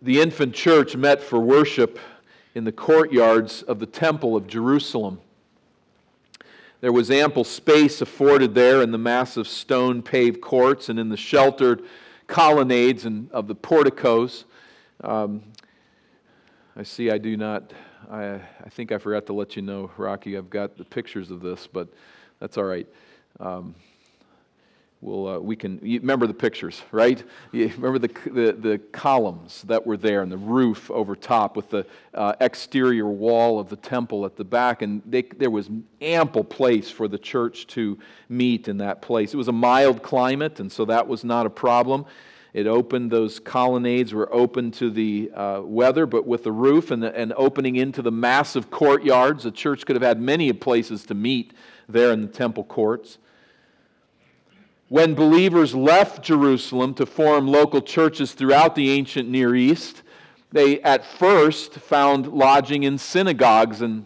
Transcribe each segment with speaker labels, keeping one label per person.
Speaker 1: The infant church met for worship in the courtyards of the Temple of Jerusalem. There was ample space afforded there in the massive stone paved courts and in the sheltered colonnades and of the porticos. Um, I see I do not, I, I think I forgot to let you know, Rocky, I've got the pictures of this, but that's all right. Um, we'll, uh, we can remember the pictures, right? You remember the, the, the, columns that were there and the roof over top with the uh, exterior wall of the temple at the back. And they, there was ample place for the church to meet in that place. It was a mild climate, and so that was not a problem. It opened, those colonnades were open to the uh, weather, but with the roof and, the, and opening into the massive courtyards, the church could have had many places to meet there in the temple courts. When believers left Jerusalem to form local churches throughout the ancient Near East, they at first found lodging in synagogues, and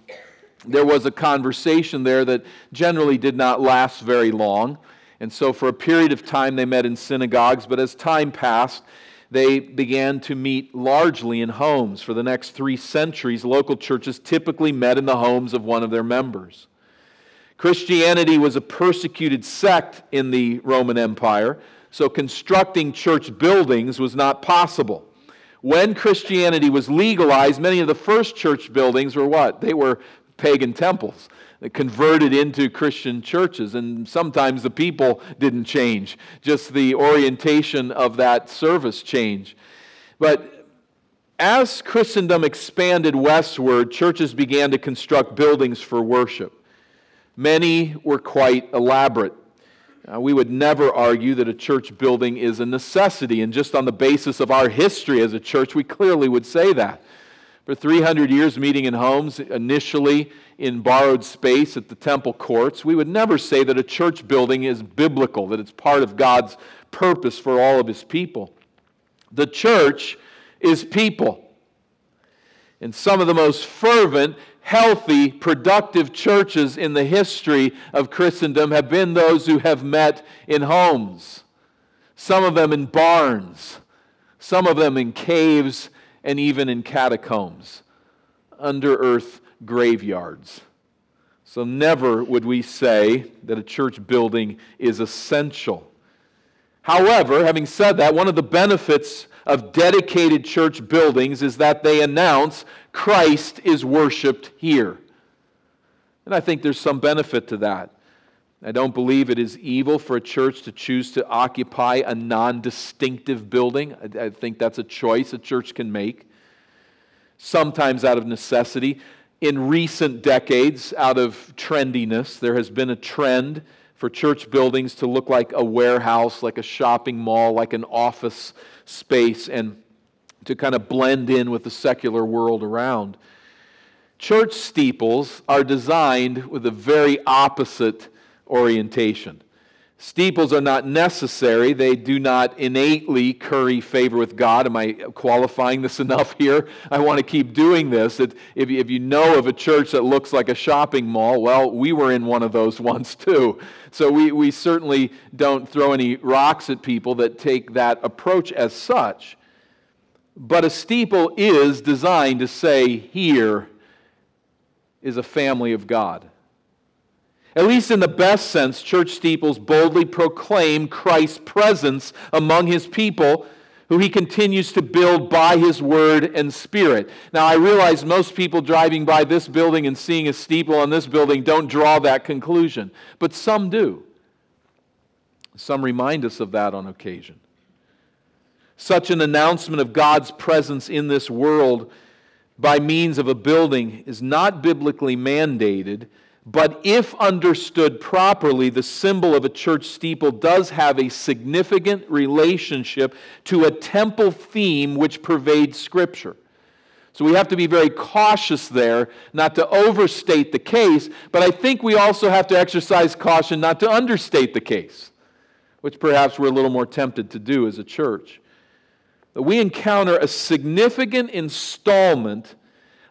Speaker 1: there was a conversation there that generally did not last very long. And so, for a period of time, they met in synagogues, but as time passed, they began to meet largely in homes. For the next three centuries, local churches typically met in the homes of one of their members. Christianity was a persecuted sect in the Roman Empire, so constructing church buildings was not possible. When Christianity was legalized, many of the first church buildings were what? They were pagan temples converted into Christian churches. And sometimes the people didn't change, just the orientation of that service changed. But as Christendom expanded westward, churches began to construct buildings for worship. Many were quite elaborate. Uh, we would never argue that a church building is a necessity, and just on the basis of our history as a church, we clearly would say that. For 300 years, meeting in homes, initially in borrowed space at the temple courts, we would never say that a church building is biblical, that it's part of God's purpose for all of his people. The church is people. And some of the most fervent healthy, productive churches in the history of Christendom have been those who have met in homes, some of them in barns, some of them in caves, and even in catacombs, under earth graveyards. So, never would we say that a church building is essential. However, having said that, one of the benefits of dedicated church buildings is that they announce Christ is worshiped here. And I think there's some benefit to that. I don't believe it is evil for a church to choose to occupy a non distinctive building. I, think that's a choice a church can make, sometimes out of necessity. In recent decades, out of trendiness, there has been a trend for church buildings to look like a warehouse, like a shopping mall, like an office space, and to kind of blend in with the secular world around. Church steeples are designed with a very opposite orientation. Steeples are not necessary. They do not innately curry favor with God. Am I qualifying this enough here? I want to keep doing this. If, you know of a church that looks like a shopping mall, well, we were in one of those once too. So we, we certainly don't throw any rocks at people that take that approach as such. But a steeple is designed to say, here is a family of God. At least in the best sense, church steeples boldly proclaim Christ's presence among his people, who he continues to build by his word and spirit. Now, I realize most people driving by this building and seeing a steeple on this building don't draw that conclusion, but some do. Some remind us of that on occasion. Such an announcement of God's presence in this world by means of a building is not biblically mandated but if understood properly, the symbol of a church steeple does have a significant relationship to a temple theme which pervades Scripture. So we have to be very cautious there, not to overstate the case, but I think we also have to exercise caution not to understate the case, which perhaps we're a little more tempted to do as a church. We encounter a significant installment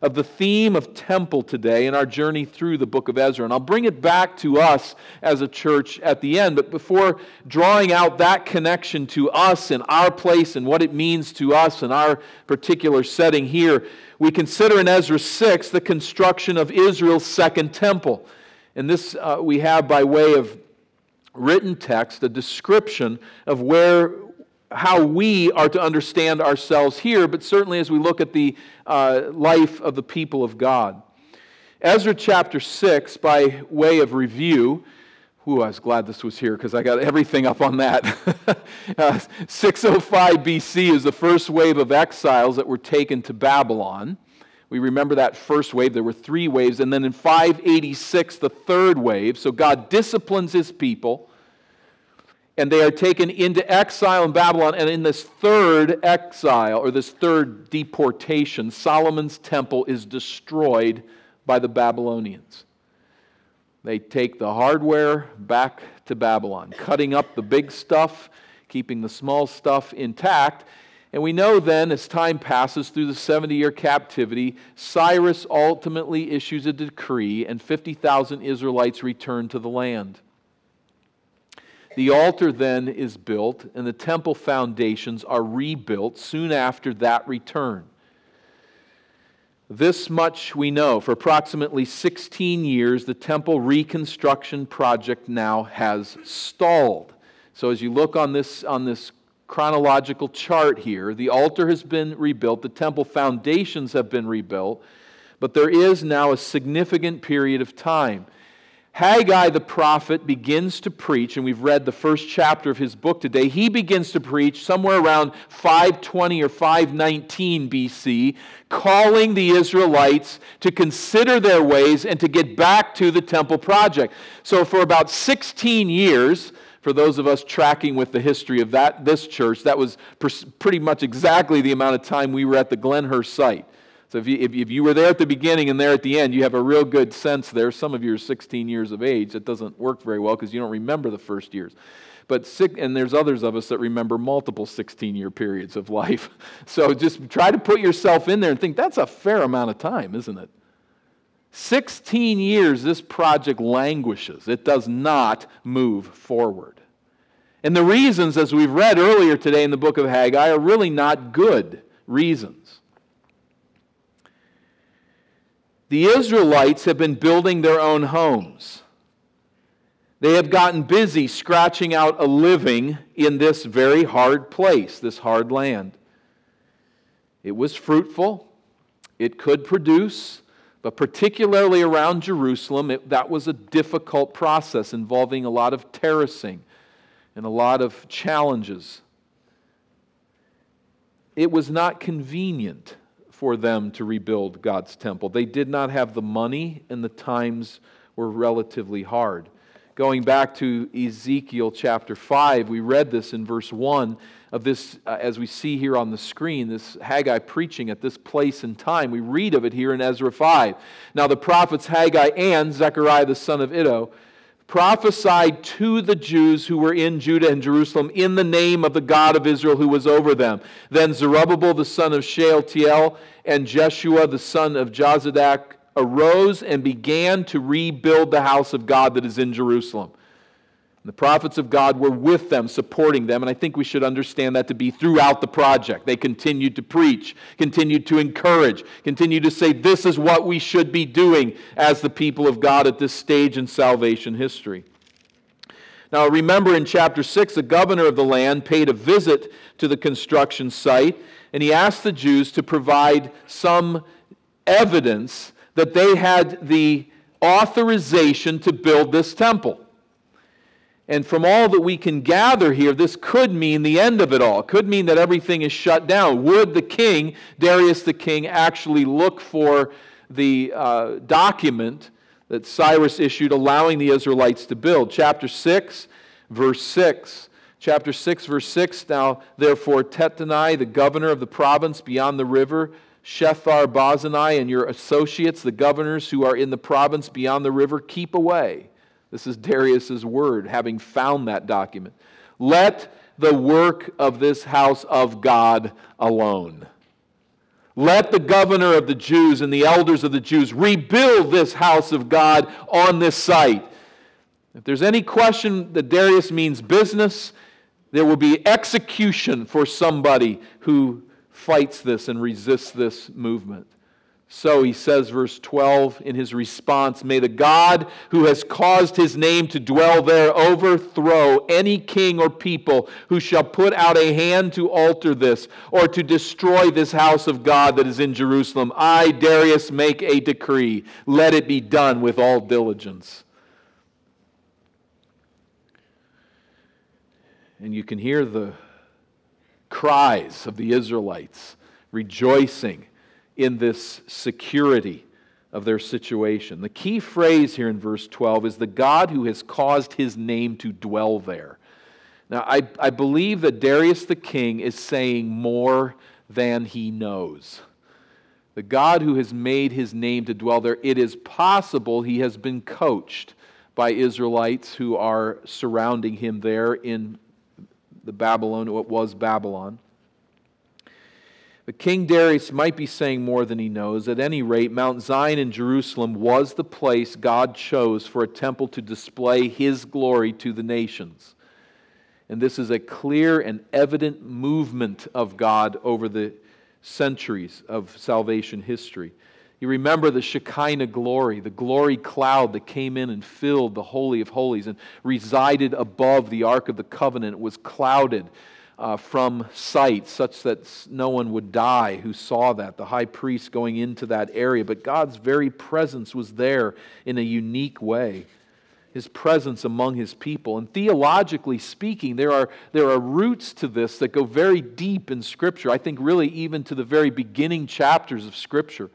Speaker 1: of the theme of temple today in our journey through the book of Ezra. And I'll bring it back to us as a church at the end. But before drawing out that connection to us and our place and what it means to us in our particular setting here, we consider in Ezra 6 the construction of Israel's second temple. And this uh, we have by way of written text, a description of where how we are to understand ourselves here, but certainly as we look at the uh, life of the people of God. Ezra chapter 6, by way of review, Ooh, I was glad this was here because I got everything up on that. uh, 605 BC is the first wave of exiles that were taken to Babylon. We remember that first wave. There were three waves. And then in 586, the third wave. So God disciplines his people and they are taken into exile in Babylon. And in this third exile, or this third deportation, Solomon's temple is destroyed by the Babylonians. They take the hardware back to Babylon, cutting up the big stuff, keeping the small stuff intact. And we know then, as time passes through the 70 year captivity, Cyrus ultimately issues a decree, and 50,000 Israelites return to the land. The altar then is built, and the temple foundations are rebuilt soon after that return. This much we know. For approximately 16 years, the temple reconstruction project now has stalled. So, as you look on this, on this chronological chart here, the altar has been rebuilt, the temple foundations have been rebuilt, but there is now a significant period of time Haggai the prophet begins to preach, and we've read the first chapter of his book today. He begins to preach somewhere around 520 or 519 BC, calling the Israelites to consider their ways and to get back to the temple project. So, for about 16 years, for those of us tracking with the history of that, this church, that was pretty much exactly the amount of time we were at the Glenhurst site. So if you, if, if you were there at the beginning and there at the end, you have a real good sense there. Some of you are 16 years of age. That doesn't work very well because you don't remember the first years. But and there's others of us that remember multiple 16 year periods of life. So just try to put yourself in there and think that's a fair amount of time, isn't it? 16 years this project languishes. It does not move forward. And the reasons, as we've read earlier today in the book of Haggai, are really not good reasons. The Israelites have been building their own homes. They have gotten busy scratching out a living in this very hard place, this hard land. It was fruitful, it could produce, but particularly around Jerusalem, it, that was a difficult process involving a lot of terracing and a lot of challenges. It was not convenient for them to rebuild God's temple. They did not have the money, and the times were relatively hard. Going back to Ezekiel chapter 5, we read this in verse 1 of this, uh, as we see here on the screen, this Haggai preaching at this place and time. We read of it here in Ezra 5. Now, the prophets Haggai and Zechariah the son of Iddo prophesied to the Jews who were in Judah and Jerusalem in the name of the God of Israel who was over them. Then Zerubbabel the son of Shealtiel and Jeshua the son of Jozadak arose and began to rebuild the house of God that is in Jerusalem. The prophets of God were with them, supporting them, and I think we should understand that to be throughout the project. They continued to preach, continued to encourage, continued to say, This is what we should be doing as the people of God at this stage in salvation history. Now, remember in chapter 6, the governor of the land paid a visit to the construction site, and he asked the Jews to provide some evidence that they had the authorization to build this temple. And from all that we can gather here, this could mean the end of it all. It could mean that everything is shut down. Would the king, Darius the king, actually look for the uh, document that Cyrus issued allowing the Israelites to build? Chapter 6, verse 6. Chapter 6, verse 6 Now, therefore, Tattenai, the governor of the province beyond the river, Shethar Bozenai, and your associates, the governors who are in the province beyond the river, keep away this is Darius's word, having found that document. Let the work of this house of God alone. Let the governor of the Jews and the elders of the Jews rebuild this house of God on this site. If there's any question that Darius means business, there will be execution for somebody who fights this and resists this movement. So he says, verse 12, in his response May the God who has caused his name to dwell there overthrow any king or people who shall put out a hand to alter this or to destroy this house of God that is in Jerusalem. I, Darius, make a decree. Let it be done with all diligence. And you can hear the cries of the Israelites rejoicing in this security of their situation. The key phrase here in verse 12 is the God who has caused his name to dwell there. Now, I, I believe that Darius the king is saying more than he knows. The God who has made his name to dwell there, it is possible he has been coached by Israelites who are surrounding him there in the Babylon, what was Babylon. But King Darius might be saying more than he knows. At any rate, Mount Zion in Jerusalem was the place God chose for a temple to display his glory to the nations. And this is a clear and evident movement of God over the centuries of salvation history. You remember the Shekinah glory, the glory cloud that came in and filled the Holy of Holies and resided above the Ark of the Covenant. Was clouded uh, from sight, such that no one would die who saw that, the high priest going into that area. But God's very presence was there in a unique way. His presence among his people. And theologically speaking, there are, there are roots to this that go very deep in Scripture. I think, really, even to the very beginning chapters of Scripture.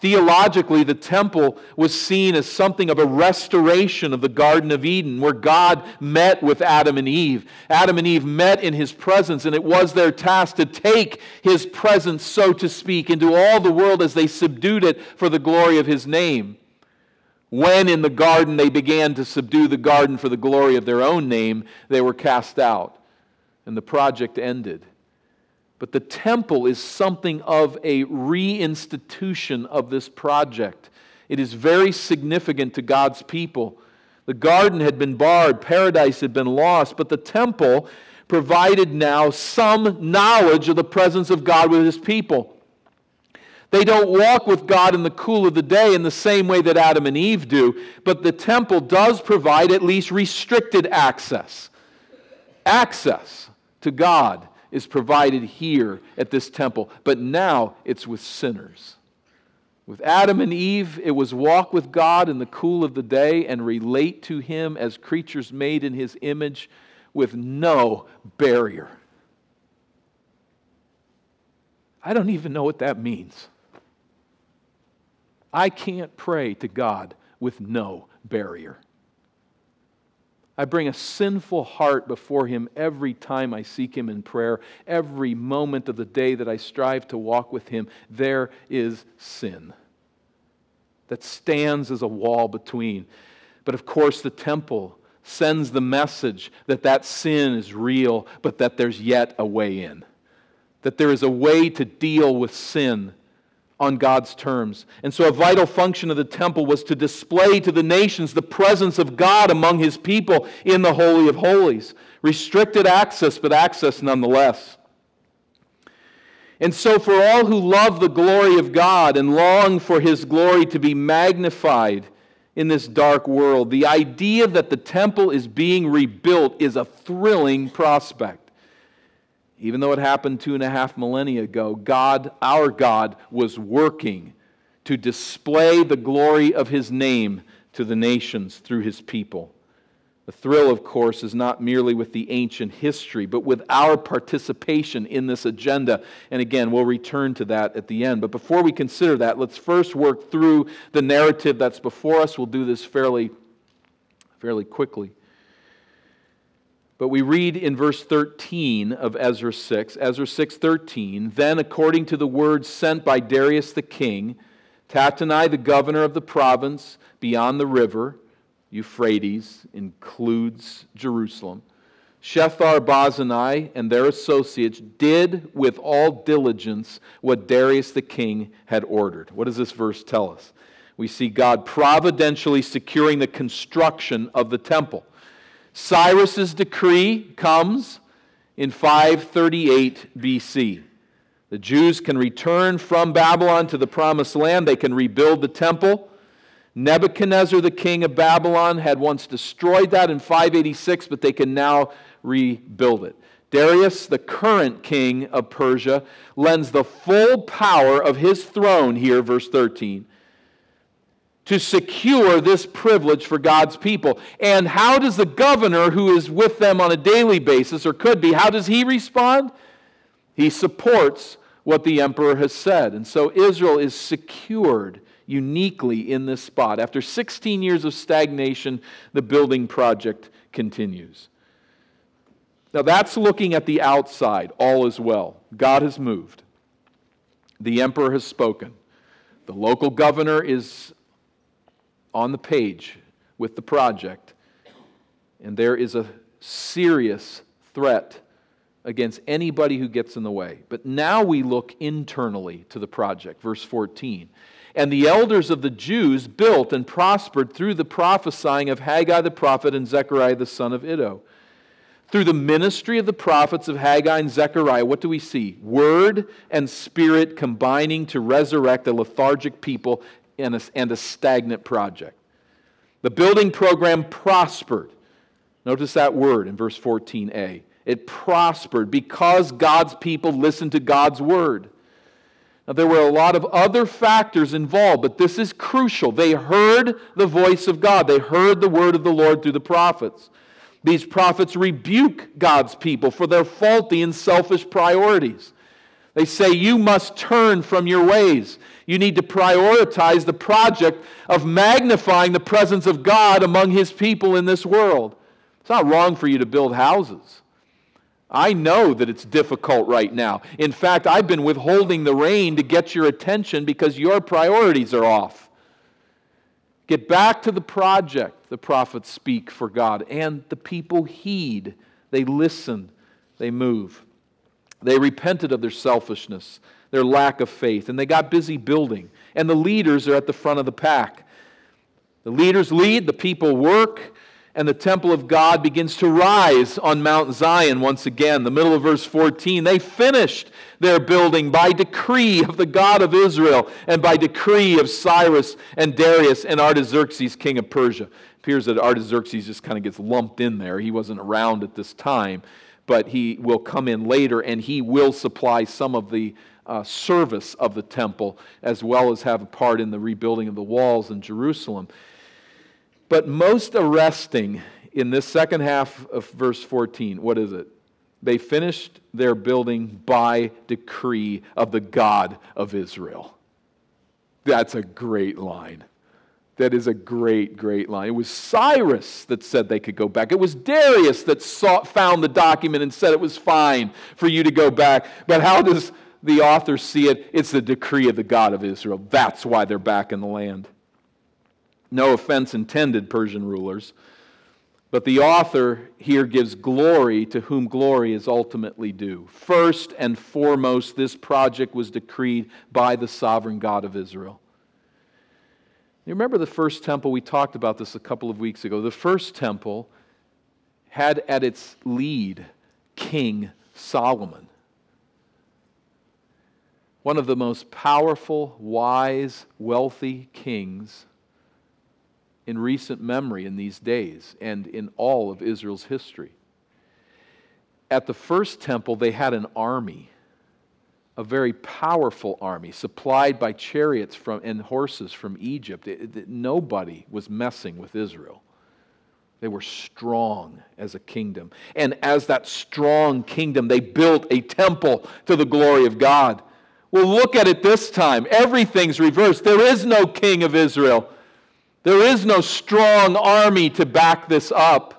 Speaker 1: Theologically, the temple was seen as something of a restoration of the Garden of Eden, where God met with Adam and Eve. Adam and Eve met in his presence, and it was their task to take his presence, so to speak, into all the world as they subdued it for the glory of his name. When in the garden they began to subdue the garden for the glory of their own name, they were cast out, and the project ended. But the temple is something of a reinstitution of this project. It is very significant to God's people. The garden had been barred, paradise had been lost, but the temple provided now some knowledge of the presence of God with his people. They don't walk with God in the cool of the day in the same way that Adam and Eve do, but the temple does provide at least restricted access. Access to God is provided here at this temple, but now it's with sinners. With Adam and Eve, it was walk with God in the cool of the day and relate to Him as creatures made in His image with no barrier. I don't even know what that means. I can't pray to God with no barrier. I bring a sinful heart before Him every time I seek Him in prayer. Every moment of the day that I strive to walk with Him, there is sin that stands as a wall between. But of course, the temple sends the message that that sin is real, but that there's yet a way in. That there is a way to deal with sin on God's terms. And so, a vital function of the temple was to display to the nations the presence of God among his people in the Holy of Holies. Restricted access, but access nonetheless. And so, for all who love the glory of God and long for his glory to be magnified in this dark world, the idea that the temple is being rebuilt is a thrilling prospect. Even though it happened two and a half millennia ago, God, our God, was working to display the glory of his name to the nations through his people. The thrill, of course, is not merely with the ancient history, but with our participation in this agenda. And again, we'll return to that at the end. But before we consider that, let's first work through the narrative that's before us. We'll do this fairly, fairly quickly. But we read in verse 13 of Ezra 6, Ezra 6:13, then according to the words sent by Darius the king, Tattenai, the governor of the province beyond the river, Euphrates includes Jerusalem, Shethar Bozenai and their associates did with all diligence what Darius the king had ordered. What does this verse tell us? We see God providentially securing the construction of the temple. Cyrus's decree comes in 538 BC. The Jews can return from Babylon to the promised land, they can rebuild the temple. Nebuchadnezzar, the king of Babylon, had once destroyed that in 586, but they can now rebuild it. Darius, the current king of Persia, lends the full power of his throne here, verse 13, to secure this privilege for God's people. And how does the governor, who is with them on a daily basis, or could be, how does he respond? He supports what the emperor has said. And so Israel is secured uniquely in this spot. After 16 years of stagnation, the building project continues. Now, that's looking at the outside. All is well. God has moved. The emperor has spoken. The local governor is on the page with the project. And there is a serious threat against anybody who gets in the way. But now we look internally to the project. Verse 14. And the elders of the Jews built and prospered through the prophesying of Haggai the prophet and Zechariah the son of Iddo. Through the ministry of the prophets of Haggai and Zechariah, what do we see? Word and spirit combining to resurrect a lethargic people and a, and a stagnant project. The building program prospered. Notice that word in verse 14a. It prospered because God's people listened to God's word. Now, there were a lot of other factors involved, but this is crucial. They heard the voice of God, they heard the word of the Lord through the prophets. These prophets rebuke God's people for their faulty and selfish priorities. They say, You must turn from your ways. You need to prioritize the project of magnifying the presence of God among His people in this world. It's not wrong for you to build houses. I know that it's difficult right now. In fact, I've been withholding the rain to get your attention because your priorities are off. Get back to the project, the prophets speak for God, and the people heed. They listen, they move. They repented of their selfishness, their lack of faith, and they got busy building. And the leaders are at the front of the pack. The leaders lead, the people work, and the temple of God begins to rise on Mount Zion once again. The middle of verse 14. They finished their building by decree of the God of Israel and by decree of Cyrus and Darius and Artaxerxes, king of Persia. It appears that Artaxerxes just kind of gets lumped in there. He wasn't around at this time, but he will come in later and he will supply some of the uh, service of the temple as well as have a part in the rebuilding of the walls in Jerusalem. But most arresting in this second half of verse 14, what is it? They finished their building by decree of the God of Israel. That's a great line. That is a great, great line. It was Cyrus that said they could go back. It was Darius that saw, found the document and said it was fine for you to go back. But how does the author see it? It's the decree of the God of Israel. That's why they're back in the land. No offense intended, Persian rulers. But the author here gives glory to whom glory is ultimately due. First and foremost, this project was decreed by the sovereign God of Israel. You remember the first temple? We talked about this a couple of weeks ago. The first temple had at its lead King Solomon, one of the most powerful, wise, wealthy kings in recent memory in these days and in all of Israel's history. At the first temple, they had an army, a very powerful army, supplied by chariots from, and horses from Egypt. It, it, nobody was messing with Israel. They were strong as a kingdom. And as that strong kingdom, they built a temple to the glory of God. Well, look at it this time. Everything's reversed. There is no king of Israel. There is no strong army to back this up.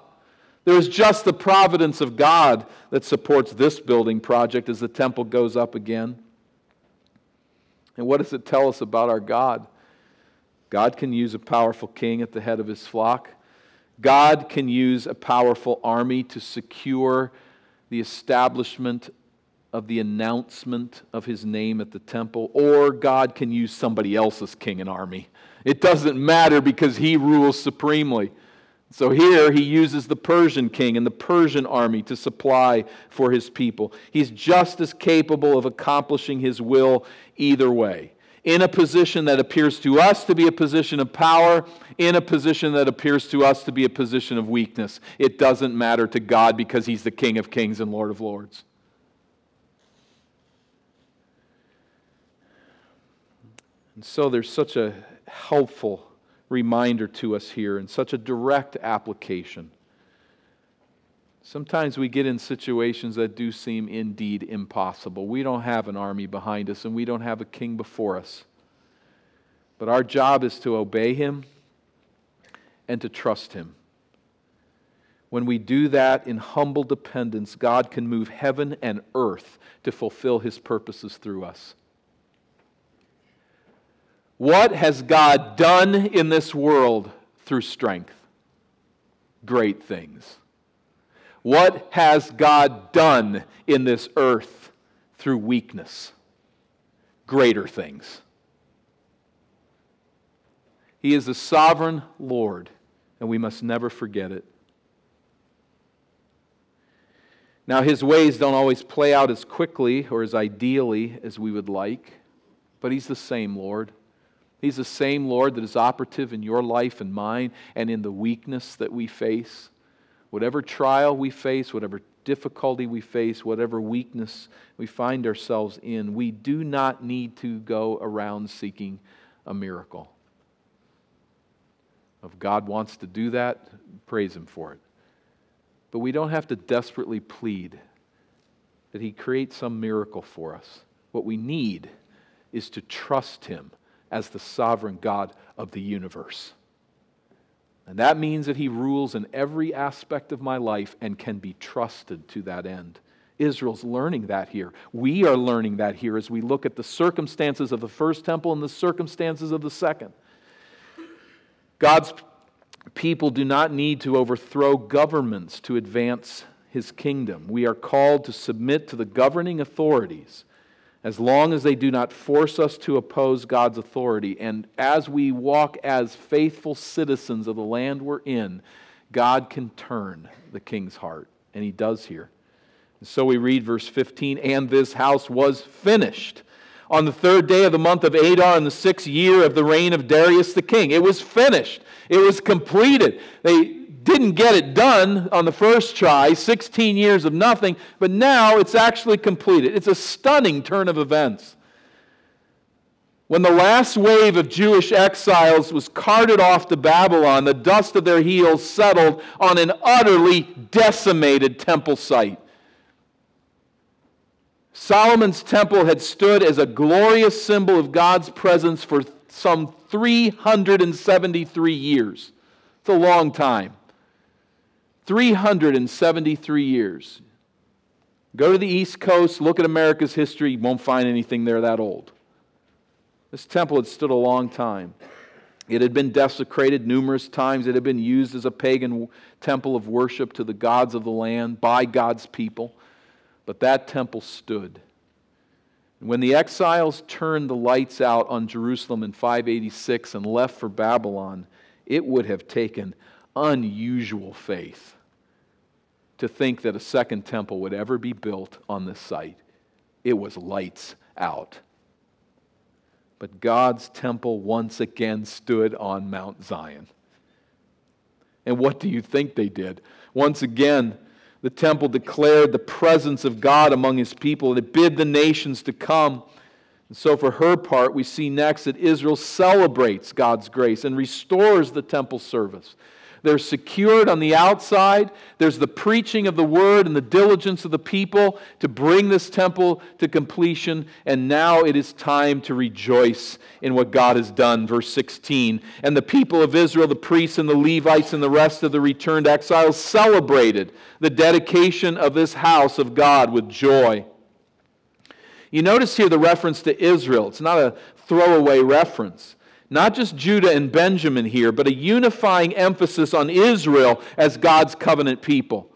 Speaker 1: There is just the providence of God that supports this building project as the temple goes up again. And what does it tell us about our God? God can use a powerful king at the head of his flock. God can use a powerful army to secure the establishment of the announcement of his name at the temple, or God can use somebody else's king and army. It doesn't matter because he rules supremely. So here he uses the Persian king and the Persian army to supply for his people. He's just as capable of accomplishing his will either way. In a position that appears to us to be a position of power, in a position that appears to us to be a position of weakness. It doesn't matter to God because he's the King of kings and Lord of lords. And so there's such a helpful reminder to us here and such a direct application. Sometimes we get in situations that do seem indeed impossible. We don't have an army behind us and we don't have a king before us. But our job is to obey him and to trust him. When we do that in humble dependence, God can move heaven and earth to fulfill his purposes through us. What has God done in this world through strength? Great things. What has God done in this earth through weakness? Greater things. He is the sovereign Lord, and we must never forget it. Now, his ways don't always play out as quickly or as ideally as we would like, but he's the same Lord. He's the same Lord that is operative in your life and mine and in the weakness that we face. Whatever trial we face, whatever difficulty we face, whatever weakness we find ourselves in, we do not need to go around seeking a miracle. If God wants to do that, praise Him for it. But we don't have to desperately plead that He creates some miracle for us. What we need is to trust Him as the sovereign God of the universe. And that means that he rules in every aspect of my life and can be trusted to that end. Israel's learning that here. We are learning that here as we look at the circumstances of the first temple and the circumstances of the second. God's people do not need to overthrow governments to advance his kingdom. We are called to submit to the governing authorities as long as they do not force us to oppose God's authority. And as we walk as faithful citizens of the land we're in, God can turn the king's heart. And he does here. And so we read verse 15 and this house was finished on the third day of the month of Adar in the sixth year of the reign of Darius the king. It was finished, it was completed. They didn't get it done on the first try, 16 years of nothing, but now it's actually completed. It's a stunning turn of events. When the last wave of Jewish exiles was carted off to Babylon, the dust of their heels settled on an utterly decimated temple site. Solomon's temple had stood as a glorious symbol of God's presence for some 373 years. It's a long time. 373 years. Go to the East Coast, look at America's history, you won't find anything there that old. This temple had stood a long time. It had been desecrated numerous times. It had been used as a pagan temple of worship to the gods of the land by God's people. But that temple stood. When the exiles turned the lights out on Jerusalem in 586 and left for Babylon, it would have taken unusual faith to think that a second temple would ever be built on this site. It was lights out. But God's temple once again stood on Mount Zion. And what do you think they did? Once again, the temple declared the presence of God among his people, and it bid the nations to come. And so, for her part, we see next that Israel celebrates God's grace and restores the temple service. They're secured on the outside. There's the preaching of the word and the diligence of the people to bring this temple to completion. And now it is time to rejoice in what God has done. Verse 16. And the people of Israel, the priests and the Levites and the rest of the returned exiles celebrated the dedication of this house of God with joy. You notice here the reference to Israel. It's not a throwaway reference. Not just Judah and Benjamin here, but a unifying emphasis on Israel as God's covenant people.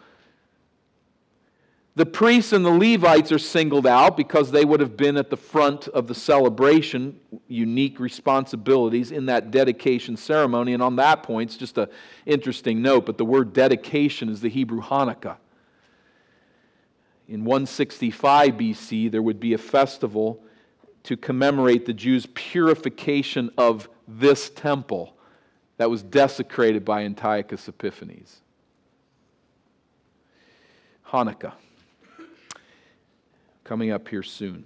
Speaker 1: The priests and the Levites are singled out because they would have been at the front of the celebration, unique responsibilities in that dedication ceremony. And on that point, it's just an interesting note, but the word dedication is the Hebrew Hanukkah. In 165 BC, there would be a festival to commemorate the Jews' purification of this temple that was desecrated by Antiochus Epiphanes. Hanukkah coming up here soon.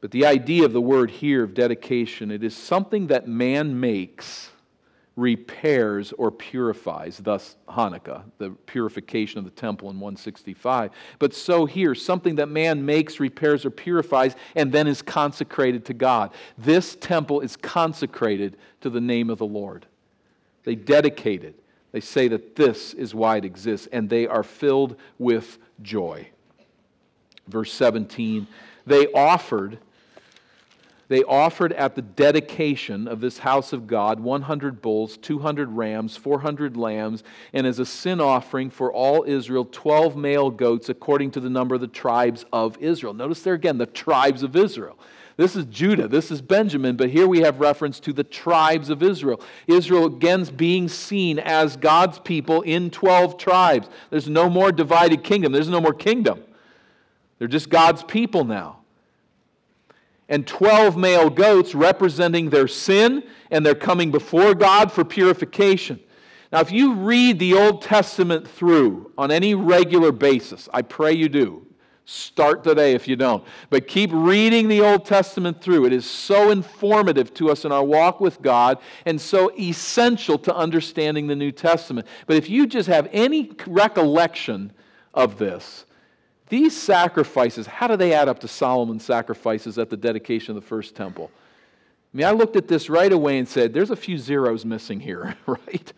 Speaker 1: But the idea of the word here of dedication, it is something that man makes, repairs, or purifies, thus Hanukkah, the purification of the temple in 165. But so here, something that man makes, repairs, or purifies, and then is consecrated to God. This temple is consecrated to the name of the Lord. They dedicate it. They say that this is why it exists, and they are filled with joy verse 17, they offered they offered at the dedication of this house of God 100 bulls, 200 rams, 400 lambs, and as a sin offering for all Israel, 12 male goats according to the number of the tribes of Israel. Notice there again, the tribes of Israel. This is Judah, this is Benjamin, but here we have reference to the tribes of Israel. Israel again being seen as God's people in 12 tribes. There's no more divided kingdom, there's no more kingdom. They're just God's people now. And 12 male goats representing their sin, and they're coming before God for purification. Now, if you read the Old Testament through on any regular basis, I pray you do. Start today if you don't. But keep reading the Old Testament through. It is so informative to us in our walk with God and so essential to understanding the New Testament. But if you just have any recollection of this, these sacrifices, how do they add up to Solomon's sacrifices at the dedication of the first temple? I mean, I looked at this right away and said, there's a few zeros missing here, right?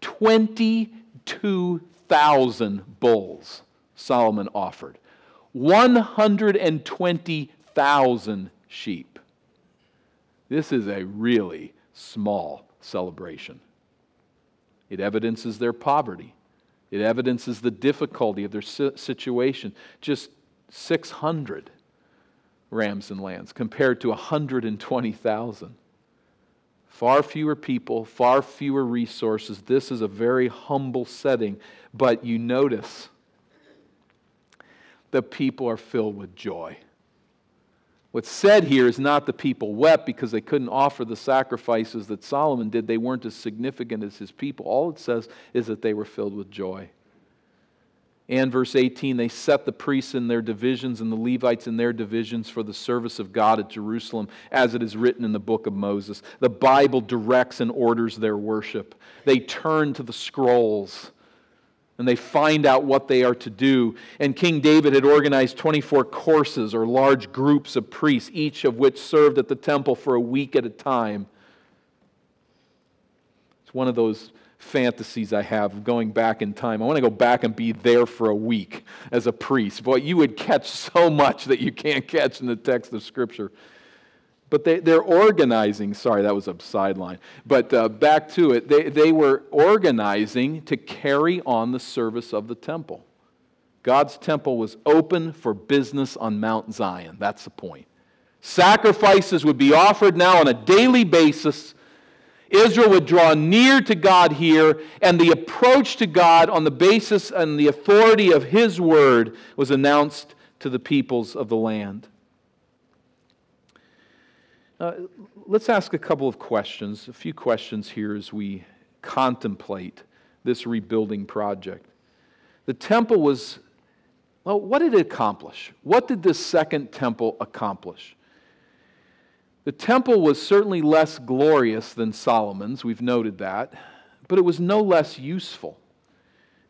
Speaker 1: 22,000 bulls Solomon offered, 120,000 sheep. This is a really small celebration. It evidences their poverty. It evidences the difficulty of their situation. Just 600 rams and lambs compared to 120,000. Far fewer people, far fewer resources. This is a very humble setting, but you notice the people are filled with joy. What's said here is not the people wept because they couldn't offer the sacrifices that Solomon did. They weren't as significant as his people. All it says is that they were filled with joy. And verse 18, they set the priests in their divisions and the Levites in their divisions for the service of God at Jerusalem, as it is written in the book of Moses. The Bible directs and orders their worship. They turn to the scrolls and they find out what they are to do. And King David had organized 24 courses or large groups of priests, each of which served at the temple for a week at a time. It's one of those fantasies I have of going back in time. I want to go back and be there for a week as a priest. Boy, you would catch so much that you can't catch in the text of Scripture. But they, they're organizing. Sorry, that was a sideline. But uh, back to it. They, they were organizing to carry on the service of the temple. God's temple was open for business on Mount Zion. That's the point. Sacrifices would be offered now on a daily basis. Israel would draw near to God here, and the approach to God on the basis and the authority of His word was announced to the peoples of the land. Uh, let's ask a couple of questions, a few questions here as we contemplate this rebuilding project. The temple was, well, what did it accomplish? What did this second temple accomplish? The temple was certainly less glorious than Solomon's, we've noted that, but it was no less useful.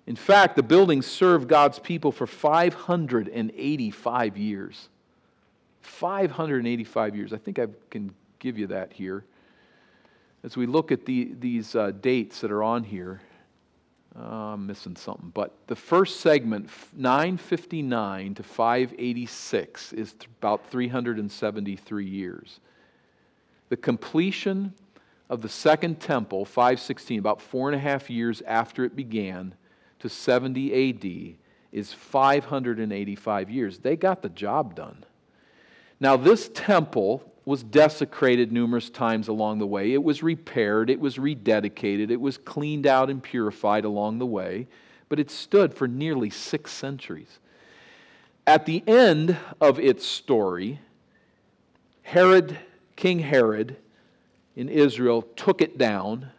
Speaker 1: In fact, the building served God's people for 585 years. 585 years. I think I can give you that here. As we look at the, these uh, dates that are on here, uh, I'm missing something. But the first segment, 959 to 586, is th- about 373 years. The completion of the second temple, 516, about four and a half years after it began, to 70 AD, is 585 years. They got the job done. Now, this temple was desecrated numerous times along the way. It was repaired, it was rededicated, it was cleaned out and purified along the way, but it stood for nearly six centuries. At the end of its story, Herod, King Herod in Israel, took it down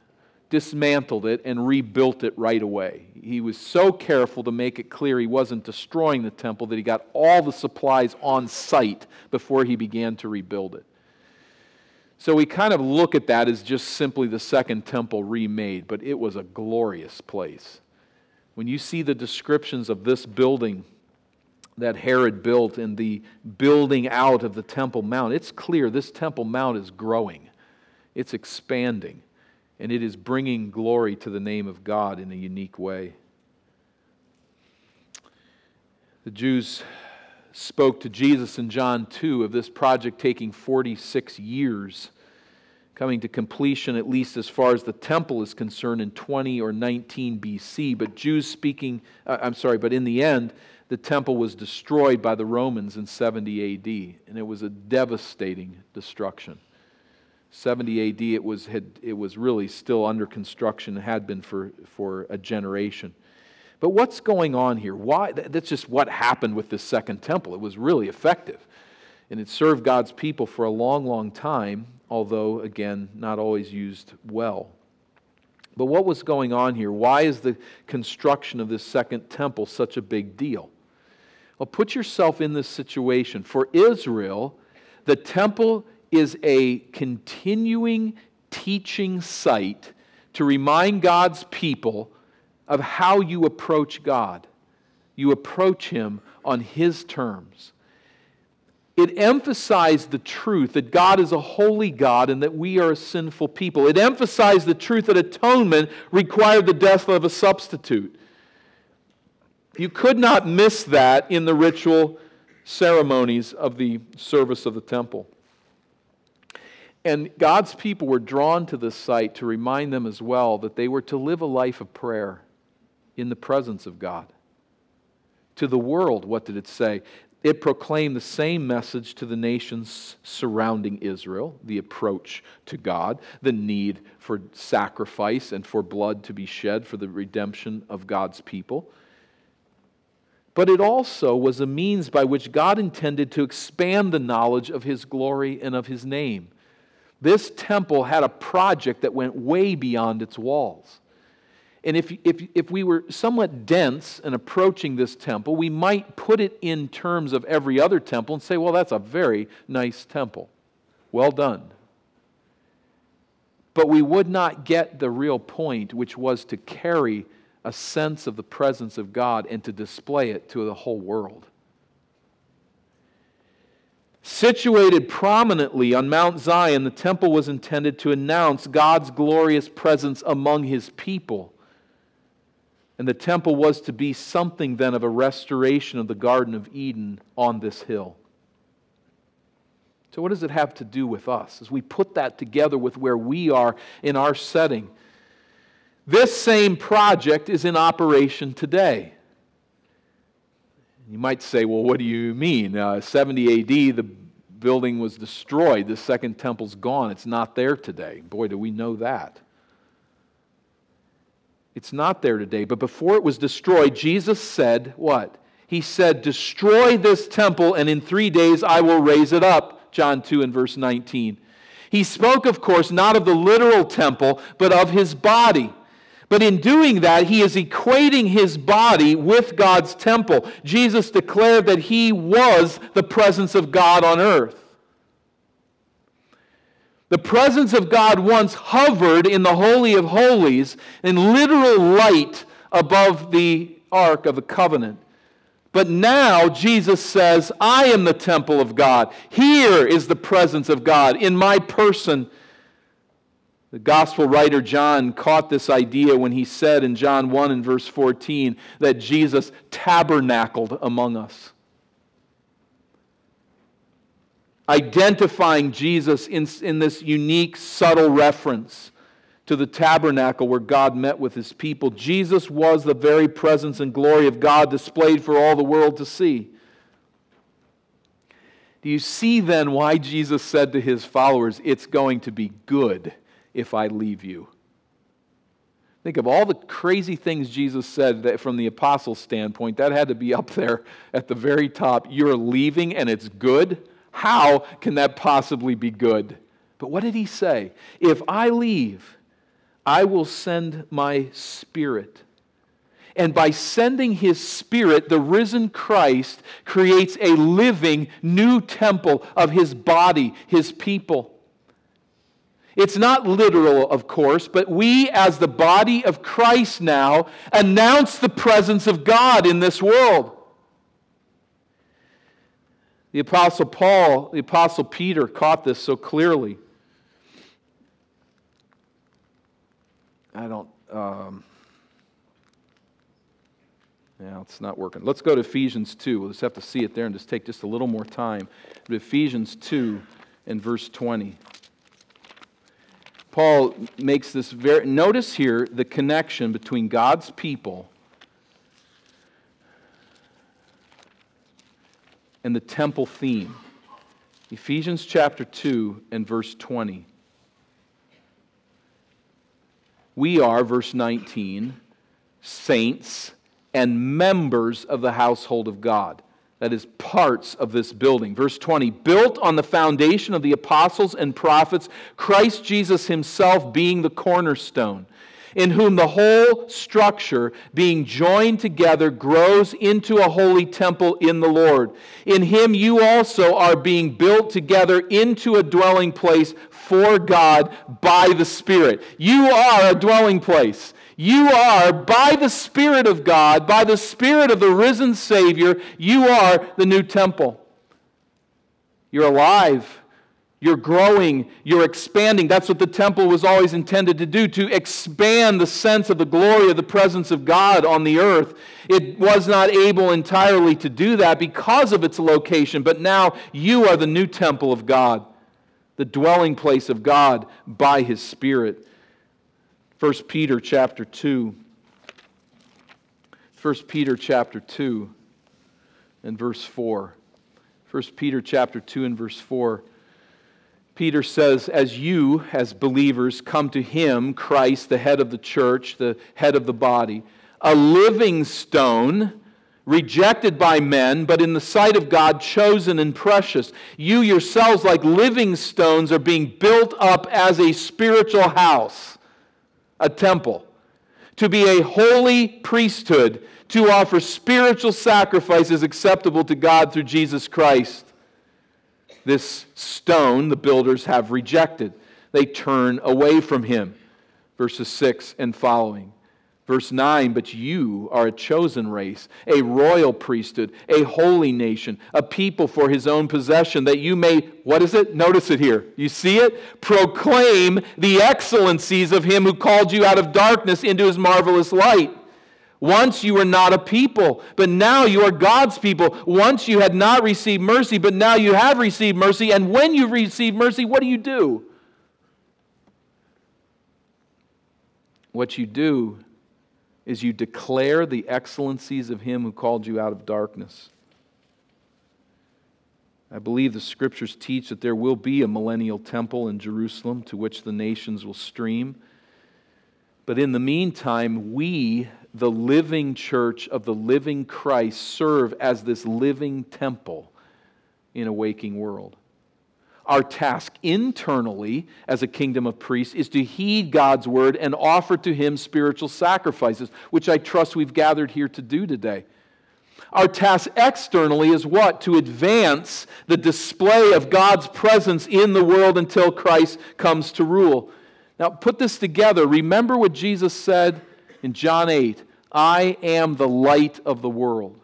Speaker 1: dismantled it and rebuilt it right away. He was so careful to make it clear he wasn't destroying the temple that he got all the supplies on site before he began to rebuild it. So we kind of look at that as just simply the second temple remade, but it was a glorious place. When you see the descriptions of this building that Herod built and the building out of the Temple Mount, it's clear this Temple Mount is growing, it's expanding and it is bringing glory to the name of God in a unique way. The Jews spoke to Jesus in John 2 of this project taking 46 years, coming to completion, at least as far as the temple is concerned, in 20 or 19 BC. But Jews speaking, uh, I'm sorry, but in the end, the temple was destroyed by the Romans in 70 AD, and it was a devastating destruction. 70 AD, it was, had, it was really still under construction, had been for, for a generation. But what's going on here? Why? That's just what happened with this second temple. It was really effective. And it served God's people for a long, long time, although, again, not always used well. But what was going on here? Why is the construction of this second temple such a big deal? Well, put yourself in this situation. For Israel, the temple is a continuing teaching site to remind God's people of how you approach God. You approach Him on His terms. It emphasized the truth that God is a holy God and that we are a sinful people. It emphasized the truth that atonement required the death of a substitute. You could not miss that in the ritual ceremonies of the service of the temple. And God's people were drawn to this site to remind them as well that they were to live a life of prayer in the presence of God. To the world, what did it say? It proclaimed the same message to the nations surrounding Israel the approach to God, the need for sacrifice and for blood to be shed for the redemption of God's people. But it also was a means by which God intended to expand the knowledge of His glory and of His name. This temple had a project that went way beyond its walls. And if, if, if we were somewhat dense in approaching this temple, we might put it in terms of every other temple and say, well, that's a very nice temple. Well done. But we would not get the real point, which was to carry a sense of the presence of God and to display it to the whole world. Situated prominently on Mount Zion, the temple was intended to announce God's glorious presence among his people. And the temple was to be something then of a restoration of the Garden of Eden on this hill. So, what does it have to do with us as we put that together with where we are in our setting? This same project is in operation today. You might say, well, what do you mean? Uh, 70 AD, the building was destroyed. The second temple's gone. It's not there today. Boy, do we know that. It's not there today. But before it was destroyed, Jesus said, What? He said, Destroy this temple, and in three days I will raise it up. John 2 and verse 19. He spoke, of course, not of the literal temple, but of his body. But in doing that, he is equating his body with God's temple. Jesus declared that he was the presence of God on earth. The presence of God once hovered in the Holy of Holies in literal light above the Ark of the Covenant. But now Jesus says, I am the temple of God. Here is the presence of God in my person the gospel writer John caught this idea when he said in John 1 and verse 14 that Jesus tabernacled among us. identifying Jesus in, in this unique, subtle reference to the tabernacle where God met with his people. Jesus was the very presence and glory of God displayed for all the world to see. Do you see then why Jesus said to his followers, It's going to be good if I leave you? Think of all the crazy things Jesus said that from the apostles' standpoint, that had to be up there at the very top. You're leaving and it's good? How can that possibly be good? But what did he say? If I leave, I will send my spirit. And by sending his spirit, the risen Christ creates a living new temple of his body, his people. It's not literal, of course, but we, as the body of Christ now, announce the presence of God in this world. The Apostle Paul, the Apostle Peter caught this so clearly. I don't. Um, yeah, it's not working. Let's go to Ephesians 2. We'll just have to see it there and just take just a little more time. But Ephesians 2 and verse 20. Paul makes this very. Notice here the connection between God's people and the temple theme. Ephesians chapter 2 and verse 20. We are, verse 19, saints and members of the household of God that is, parts of this building. Verse 20 built on the foundation of the apostles and prophets, Christ Jesus himself being the cornerstone, in whom the whole structure, being joined together, grows into a holy temple in the Lord. In him you also are being built together into a dwelling place for God by the Spirit. You are a dwelling place. You are, by the Spirit of God, by the Spirit of the risen Savior, you are the new temple. You're alive. You're growing. You're expanding. That's what the temple was always intended to do, to expand the sense of the glory of the presence of God on the earth. It was not able entirely to do that because of its location, but now you are the new temple of God, the dwelling place of God by His Spirit. 1 Peter chapter 2. 1 Peter chapter 2 and verse 4. 1 Peter chapter 2 and verse 4. Peter says, As you, as believers, come to him, Christ, the head of the church, the head of the body, a living stone, rejected by men, but in the sight of God, chosen and precious. You yourselves, like living stones, are being built up as a spiritual house a temple, to be a holy priesthood, to offer spiritual sacrifices acceptable to God through Jesus Christ. This stone the builders have rejected. They turn away from him. Verses 6 and following. Verse 9, but you are a chosen race, a royal priesthood, a holy nation, a people for his own possession, that you may, what is it? Notice it here. You see it? Proclaim the excellencies of him who called you out of darkness into his marvelous light. Once you were not a people, but now you are God's people. Once you had not received mercy, but now you have received mercy. And when you receive mercy, what do you do? What you do is you declare the excellencies of him who called you out of darkness. I believe the scriptures teach that there will be a millennial temple in Jerusalem to which the nations will stream. But in the meantime, we, the living church of the living Christ, serve as this living temple in a waking world. Our task internally as a kingdom of priests is to heed God's word and offer to Him spiritual sacrifices, which I trust we've gathered here to do today. Our task externally is what? To advance the display of God's presence in the world until Christ comes to rule. Now, put this together. Remember what Jesus said in John 8 I am the light of the world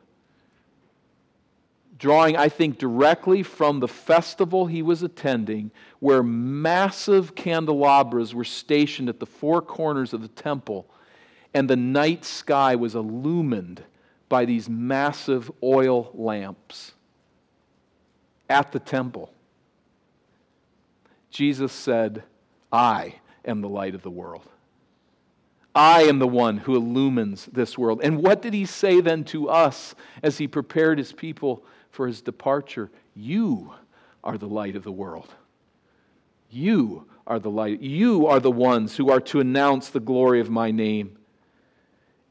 Speaker 1: drawing, I think, directly from the festival he was attending, where massive candelabras were stationed at the four corners of the temple, and the night sky was illumined by these massive oil lamps at the temple. Jesus said, I am the light of the world. I am the one who illumines this world. And what did he say then to us as he prepared his people for his departure? You are the light of the world. You are the light. You are the ones who are to announce the glory of my name.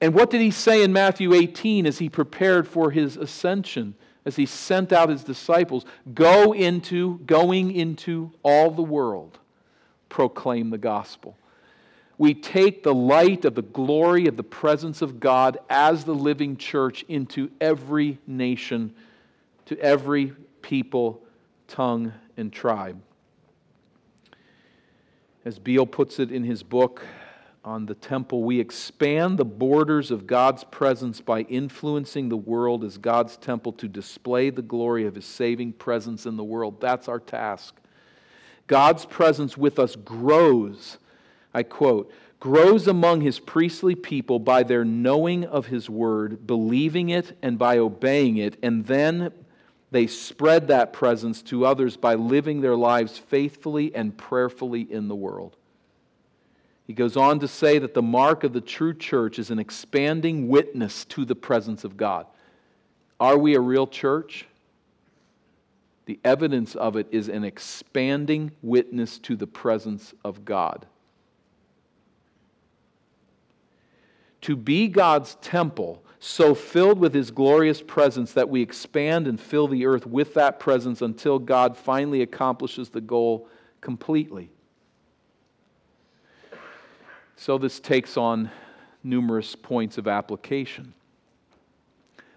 Speaker 1: And what did he say in Matthew 18 as he prepared for his ascension, as he sent out his disciples? Go into, going into all the world, proclaim the gospel we take the light of the glory of the presence of God as the living church into every nation, to every people, tongue, and tribe. As Beale puts it in his book on the temple, we expand the borders of God's presence by influencing the world as God's temple to display the glory of his saving presence in the world. That's our task. God's presence with us grows I quote, grows among his priestly people by their knowing of his word, believing it, and by obeying it, and then they spread that presence to others by living their lives faithfully and prayerfully in the world. He goes on to say that the mark of the true church is an expanding witness to the presence of God. Are we a real church? The evidence of it is an expanding witness to the presence of God. to be God's temple, so filled with His glorious presence that we expand and fill the earth with that presence until God finally accomplishes the goal completely. So, this takes on numerous points of application.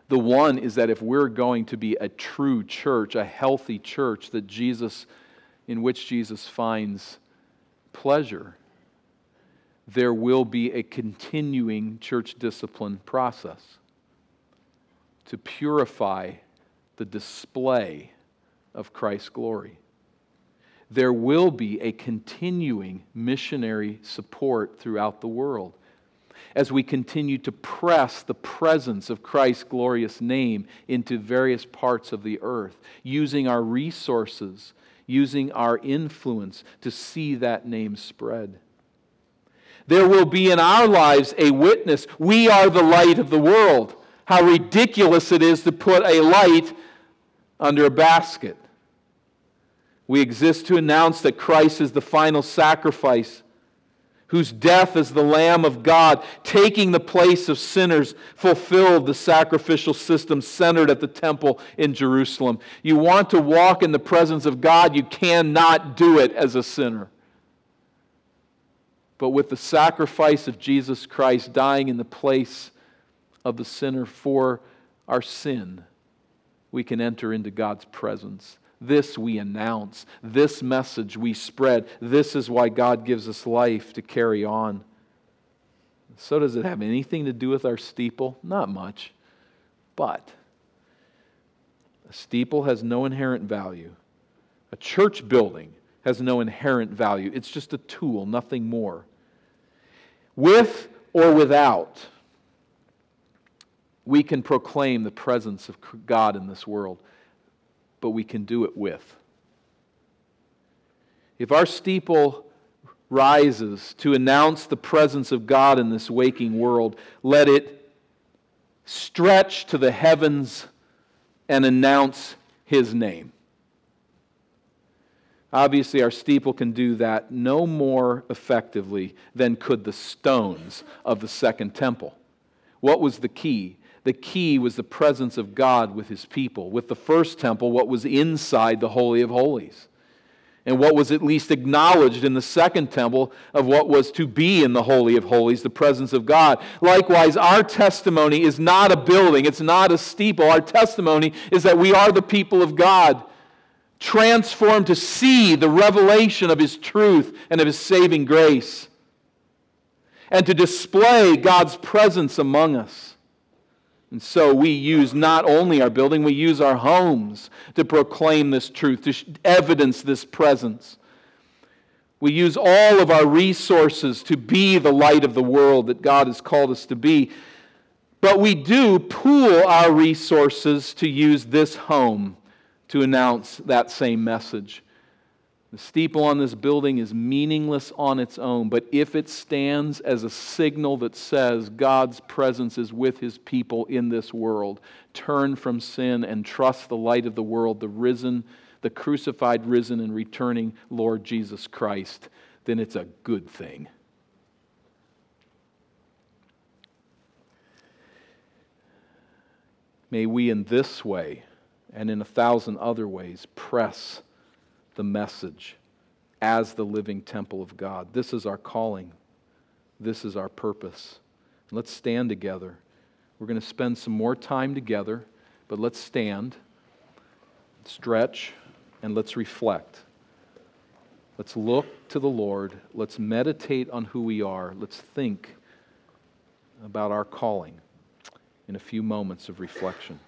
Speaker 1: The one is that if we're going to be a true church, a healthy church that Jesus, in which Jesus finds pleasure, there will be a continuing church discipline process to purify the display of Christ's glory. There will be a continuing missionary support throughout the world as we continue to press the presence of Christ's glorious name into various parts of the earth, using our resources, using our influence to see that name spread there will be in our lives a witness. We are the light of the world. How ridiculous it is to put a light under a basket. We exist to announce that Christ is the final sacrifice, whose death as the Lamb of God, taking the place of sinners, fulfilled the sacrificial system centered at the temple in Jerusalem. You want to walk in the presence of God, you cannot do it as a sinner but with the sacrifice of Jesus Christ dying in the place of the sinner for our sin, we can enter into God's presence. This we announce. This message we spread. This is why God gives us life to carry on. So, does it have anything to do with our steeple? Not much. But a steeple has no inherent value. A church building has no inherent value. It's just a tool, nothing more with or without, we can proclaim the presence of God in this world, but we can do it with. If our steeple rises to announce the presence of God in this waking world, let it stretch to the heavens and announce His name. Obviously, our steeple can do that no more effectively than could the stones of the second temple. What was the key? The key was the presence of God with his people. With the first temple, what was inside the Holy of Holies. And what was at least acknowledged in the second temple of what was to be in the Holy of Holies, the presence of God. Likewise, our testimony is not a building, it's not a steeple. Our testimony is that we are the people of God transformed to see the revelation of His truth and of His saving grace, and to display God's presence among us. And so we use not only our building, we use our homes to proclaim this truth, to evidence this presence. We use all of our resources to be the light of the world that God has called us to be. But we do pool our resources to use this home to announce that same message. The steeple on this building is meaningless on its own, but if it stands as a signal that says God's presence is with his people in this world, turn from sin and trust the light of the world, the risen, the crucified, risen, and returning Lord Jesus Christ, then it's a good thing. May we, in this way and in a thousand other ways, press the message as the living temple of God. This is our calling, this is our purpose. Let's stand together. We're going to spend some more time together, but let's stand, stretch, and let's reflect. Let's look to the Lord. Let's meditate on who we are. Let's think about our calling in a few moments of reflection.